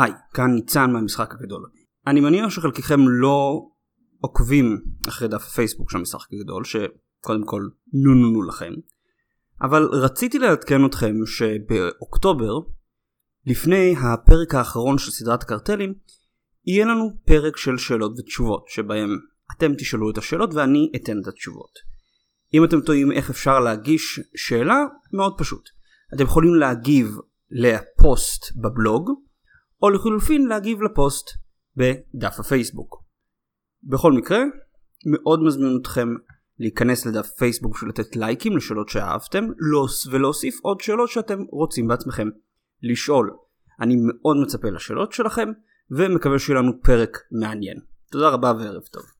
היי, כאן ניצן מהמשחק הגדול. אני מניח שחלקכם לא עוקבים אחרי דף הפייסבוק של המשחק הגדול, שקודם כל נו נו נו לכם. אבל רציתי לעדכן אתכם שבאוקטובר, לפני הפרק האחרון של סדרת קרטלים, יהיה לנו פרק של שאלות ותשובות, שבהם אתם תשאלו את השאלות ואני אתן את התשובות. אם אתם טועים איך אפשר להגיש שאלה, מאוד פשוט. אתם יכולים להגיב לפוסט בבלוג, או לחלופין להגיב לפוסט בדף הפייסבוק. בכל מקרה, מאוד מזמין אתכם להיכנס לדף פייסבוק בשביל לתת לייקים לשאלות שאהבתם, ולהוסיף עוד שאלות שאתם רוצים בעצמכם לשאול. אני מאוד מצפה לשאלות שלכם, ומקווה שיהיה לנו פרק מעניין. תודה רבה וערב טוב.